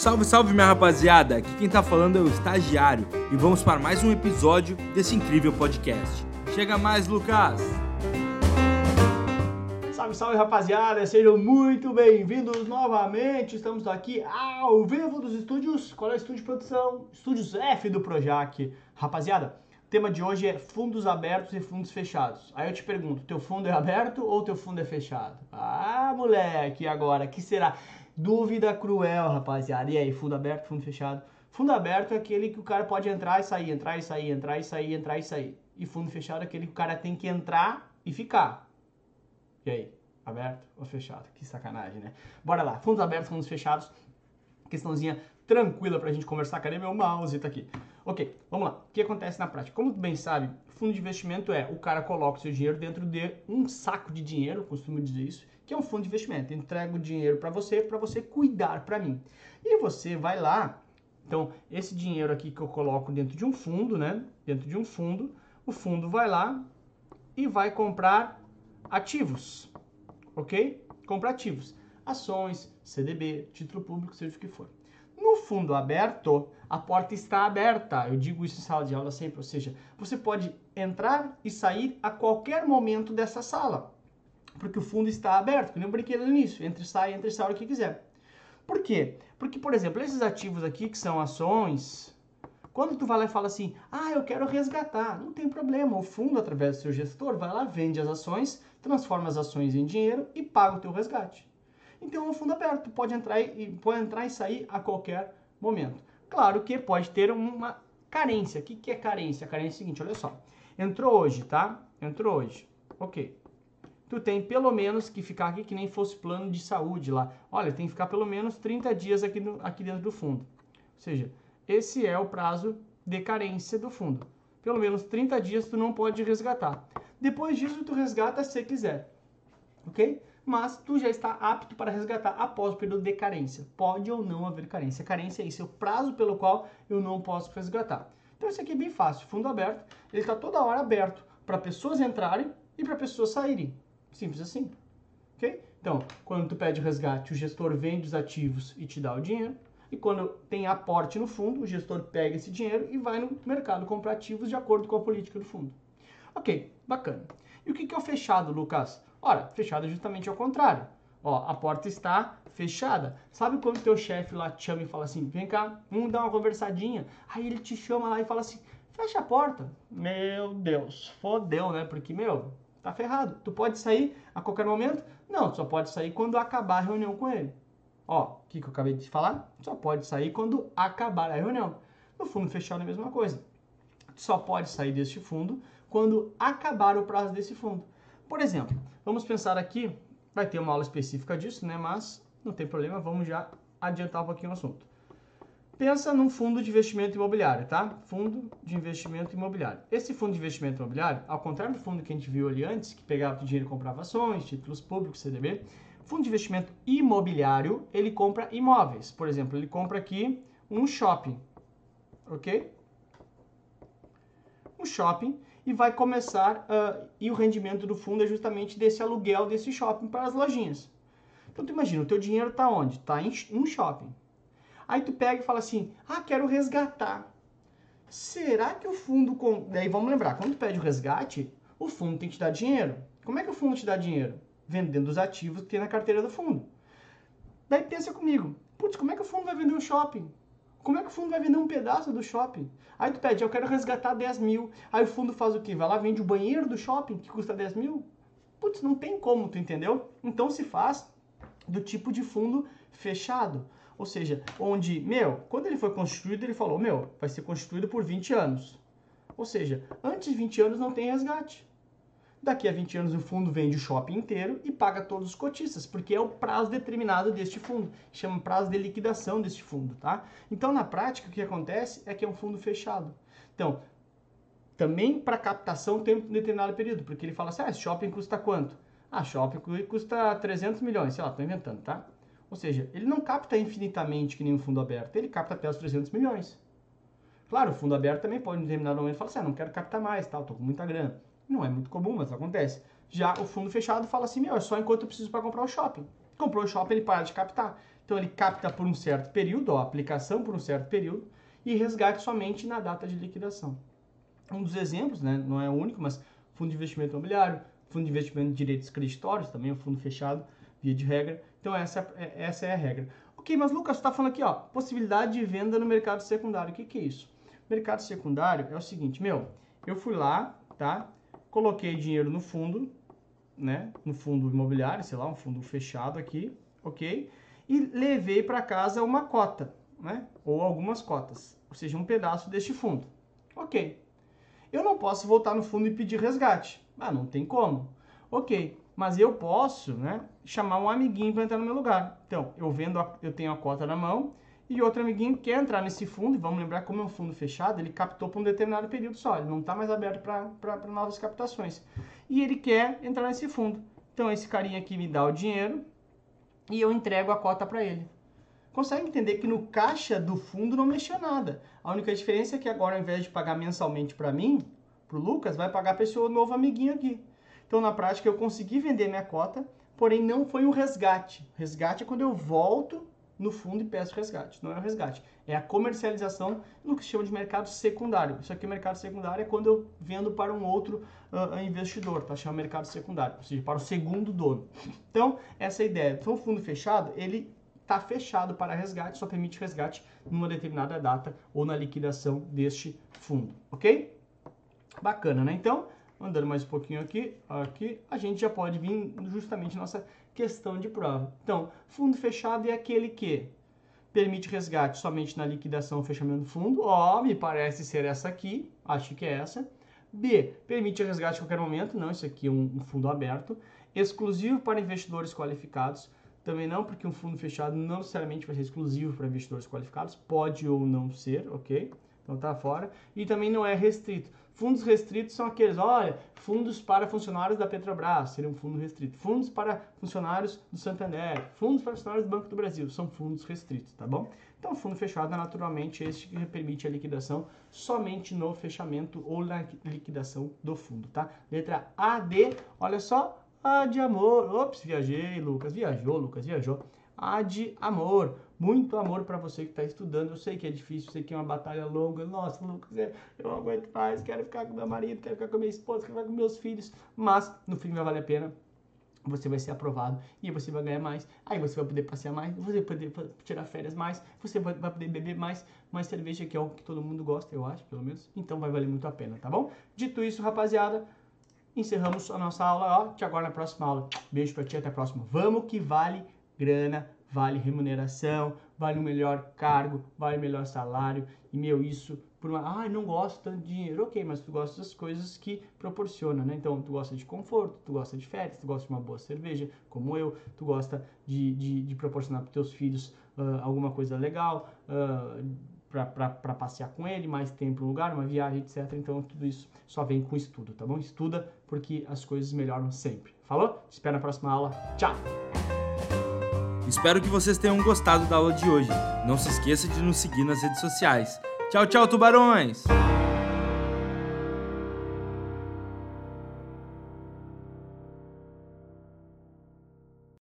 Salve, salve minha rapaziada! Aqui quem tá falando é o estagiário e vamos para mais um episódio desse incrível podcast. Chega mais, Lucas! Salve, salve rapaziada! Sejam muito bem-vindos novamente. Estamos aqui ao vivo dos estúdios. Qual é o estúdio de produção? Estúdios F do Projac. Rapaziada, o tema de hoje é fundos abertos e fundos fechados. Aí eu te pergunto, teu fundo é aberto ou teu fundo é fechado? Ah, moleque, agora? que será? Dúvida cruel, rapaziada. E aí, fundo aberto, fundo fechado? Fundo aberto é aquele que o cara pode entrar e sair, entrar e sair, entrar e sair, entrar e sair. E fundo fechado é aquele que o cara tem que entrar e ficar. E aí, aberto ou fechado? Que sacanagem, né? Bora lá, fundos abertos, fundos fechados. Questãozinha tranquila pra gente conversar. Cadê meu mouse? Tá aqui. Ok, vamos lá. O que acontece na prática? Como tu bem sabe, fundo de investimento é o cara coloca o seu dinheiro dentro de um saco de dinheiro, costumo dizer isso, que é um fundo de investimento. Entrega o dinheiro para você, para você cuidar para mim. E você vai lá, então esse dinheiro aqui que eu coloco dentro de um fundo, né? Dentro de um fundo, o fundo vai lá e vai comprar ativos, ok? Comprar ativos, ações, CDB, título público, seja o que for. No fundo aberto, a porta está aberta. Eu digo isso em sala de aula sempre, ou seja, você pode entrar e sair a qualquer momento dessa sala porque o fundo está aberto, que eu brinquei no início, entre sai, entre sai, o que quiser. Por quê? Porque, por exemplo, esses ativos aqui que são ações, quando tu vai lá e fala assim, ah, eu quero resgatar, não tem problema, o fundo, através do seu gestor, vai lá, vende as ações, transforma as ações em dinheiro e paga o teu resgate. Então é um fundo aberto, pode entrar e, pode entrar e sair a qualquer momento. Claro que pode ter uma carência. O que, que é carência? A carência é o seguinte, olha só. Entrou hoje, tá? Entrou hoje. Ok tu tem pelo menos que ficar aqui que nem fosse plano de saúde lá. Olha, tem que ficar pelo menos 30 dias aqui, no, aqui dentro do fundo. Ou seja, esse é o prazo de carência do fundo. Pelo menos 30 dias tu não pode resgatar. Depois disso tu resgata se quiser. Ok? Mas tu já está apto para resgatar após o período de carência. Pode ou não haver carência. Carência é esse é o prazo pelo qual eu não posso resgatar. Então isso aqui é bem fácil. Fundo aberto, ele está toda hora aberto para pessoas entrarem e para pessoas saírem. Simples assim. Ok? Então, quando tu pede o resgate, o gestor vende os ativos e te dá o dinheiro. E quando tem aporte no fundo, o gestor pega esse dinheiro e vai no mercado comprar ativos de acordo com a política do fundo. Ok, bacana. E o que é o fechado, Lucas? Ora, fechado é justamente ao contrário. Ó, a porta está fechada. Sabe quando teu chefe lá te chama e fala assim, vem cá, vamos dar uma conversadinha. Aí ele te chama lá e fala assim, fecha a porta. Meu Deus, fodeu, né? Porque, meu, tá ferrado. Tu pode sair a qualquer momento? Não, só pode sair quando acabar a reunião com ele. Ó, o que, que eu acabei de falar? Só pode sair quando acabar a reunião. No fundo fechado é a mesma coisa. Tu só pode sair deste fundo quando acabar o prazo desse fundo. Por exemplo, vamos pensar aqui, vai ter uma aula específica disso, né? Mas não tem problema, vamos já adiantar um pouquinho o assunto. Pensa num fundo de investimento imobiliário, tá? Fundo de investimento imobiliário. Esse fundo de investimento imobiliário, ao contrário do fundo que a gente viu ali antes, que pegava o dinheiro e comprava ações, títulos públicos, CDB, fundo de investimento imobiliário, ele compra imóveis. Por exemplo, ele compra aqui um shopping, ok? Um shopping e vai começar, uh, e o rendimento do fundo é justamente desse aluguel desse shopping para as lojinhas. Então, tu imagina, o teu dinheiro está onde? Está em um shopping. Aí tu pega e fala assim: ah, quero resgatar. Será que o fundo. Com... Daí vamos lembrar: quando tu pede o resgate, o fundo tem que te dar dinheiro. Como é que o fundo te dá dinheiro? Vendendo os ativos que tem na carteira do fundo. Daí pensa comigo: putz, como é que o fundo vai vender um shopping? Como é que o fundo vai vender um pedaço do shopping? Aí tu pede, eu quero resgatar 10 mil. Aí o fundo faz o quê? Vai lá, vende o banheiro do shopping, que custa 10 mil? Putz, não tem como, tu entendeu? Então se faz do tipo de fundo fechado. Ou seja, onde, meu, quando ele foi construído, ele falou, meu, vai ser construído por 20 anos. Ou seja, antes de 20 anos não tem resgate. Daqui a 20 anos o fundo vende o shopping inteiro e paga todos os cotistas, porque é o prazo determinado deste fundo. Chama prazo de liquidação deste fundo, tá? Então, na prática, o que acontece é que é um fundo fechado. Então, também para captação tem um determinado período, porque ele fala assim, ah, shopping custa quanto? Ah, shopping custa 300 milhões, sei lá, tô inventando, tá? Ou seja, ele não capta infinitamente que nem um fundo aberto, ele capta até os 300 milhões. Claro, o fundo aberto também pode em determinado momento falar assim, ah, não quero captar mais, tal, tô com muita grana. Não é muito comum, mas acontece. Já o fundo fechado fala assim, meu, é só enquanto eu preciso para comprar o shopping. Comprou o shopping, ele para de captar. Então ele capta por um certo período, ó, aplicação por um certo período, e resgate somente na data de liquidação. Um dos exemplos, né, não é o único, mas fundo de investimento imobiliário, fundo de investimento de direitos creditórios, também é um fundo fechado, via de regra. Então essa, é, essa é a regra. Ok, mas Lucas, está falando aqui, ó, possibilidade de venda no mercado secundário. O que, que é isso? Mercado secundário é o seguinte, meu, eu fui lá, tá? Coloquei dinheiro no fundo, né? No fundo imobiliário, sei lá, um fundo fechado aqui, ok? E levei para casa uma cota, né? Ou algumas cotas, ou seja, um pedaço deste fundo. Ok. Eu não posso voltar no fundo e pedir resgate. Ah, não tem como. Ok, mas eu posso, né, chamar um amiguinho para entrar no meu lugar. Então, eu vendo, a, eu tenho a cota na mão e outro amiguinho quer entrar nesse fundo, e vamos lembrar como é um fundo fechado, ele captou por um determinado período só, ele não está mais aberto para novas captações. E ele quer entrar nesse fundo. Então, esse carinha aqui me dá o dinheiro e eu entrego a cota para ele. Consegue entender que no caixa do fundo não mexeu nada. A única diferença é que agora, ao invés de pagar mensalmente para mim, para o Lucas, vai pagar para esse novo amiguinho aqui. Então, na prática, eu consegui vender minha cota, porém não foi um resgate. Resgate é quando eu volto no fundo e peço resgate. Não é o resgate, é a comercialização no que se chama de mercado secundário. Isso aqui, mercado secundário, é quando eu vendo para um outro uh, investidor, tá? Chama mercado secundário, ou seja, para o segundo dono. Então, essa é a ideia. Então, o fundo fechado, ele está fechado para resgate, só permite resgate numa determinada data ou na liquidação deste fundo, ok? Bacana, né? Então, andando mais um pouquinho aqui, aqui, a gente já pode vir justamente nossa questão de prova. Então, fundo fechado é aquele que permite resgate somente na liquidação fechamento do fundo. Ó, me parece ser essa aqui, acho que é essa. B, permite resgate a qualquer momento. Não, isso aqui é um, um fundo aberto. Exclusivo para investidores qualificados. Também não, porque um fundo fechado não necessariamente vai ser exclusivo para investidores qualificados. Pode ou não ser, ok? Então tá fora. E também não é restrito. Fundos restritos são aqueles, olha, fundos para funcionários da Petrobras, seria um fundo restrito. Fundos para funcionários do Santander, fundos para funcionários do Banco do Brasil, são fundos restritos, tá bom? Então, fundo fechado é naturalmente este que permite a liquidação somente no fechamento ou na liquidação do fundo, tá? Letra A, D, olha só, A de amor. Ops, viajei, Lucas, viajou, Lucas, viajou. A de amor muito amor para você que está estudando. Eu sei que é difícil, eu sei que é uma batalha longa. Nossa, Lucas, é, eu não aguento mais, quero ficar com meu marido, quero ficar com minha esposa, quero ficar com meus filhos. Mas no fim vai valer a pena. Você vai ser aprovado e você vai ganhar mais. Aí você vai poder passear mais, você vai poder tirar férias mais, você vai, poder beber mais, mais cerveja, que é o que todo mundo gosta, eu acho, pelo menos. Então vai valer muito a pena, tá bom? Dito isso, rapaziada, encerramos a nossa aula, ó. Te agora na próxima aula. Beijo pra ti, até a próxima. Vamos que vale grana vale remuneração, vale o melhor cargo, vale o melhor salário. E, meu, isso por uma. Ah, não gosto tanto de dinheiro. Ok, mas tu gosta das coisas que proporciona, né? Então, tu gosta de conforto, tu gosta de férias, tu gosta de uma boa cerveja, como eu, tu gosta de, de, de proporcionar para teus filhos uh, alguma coisa legal. Uh, para passear com ele, mais tempo no lugar, uma viagem, etc. Então, tudo isso só vem com estudo, tá bom? Estuda porque as coisas melhoram sempre. Falou? Te espero na próxima aula. Tchau! Espero que vocês tenham gostado da aula de hoje. Não se esqueça de nos seguir nas redes sociais. Tchau, tchau, tubarões!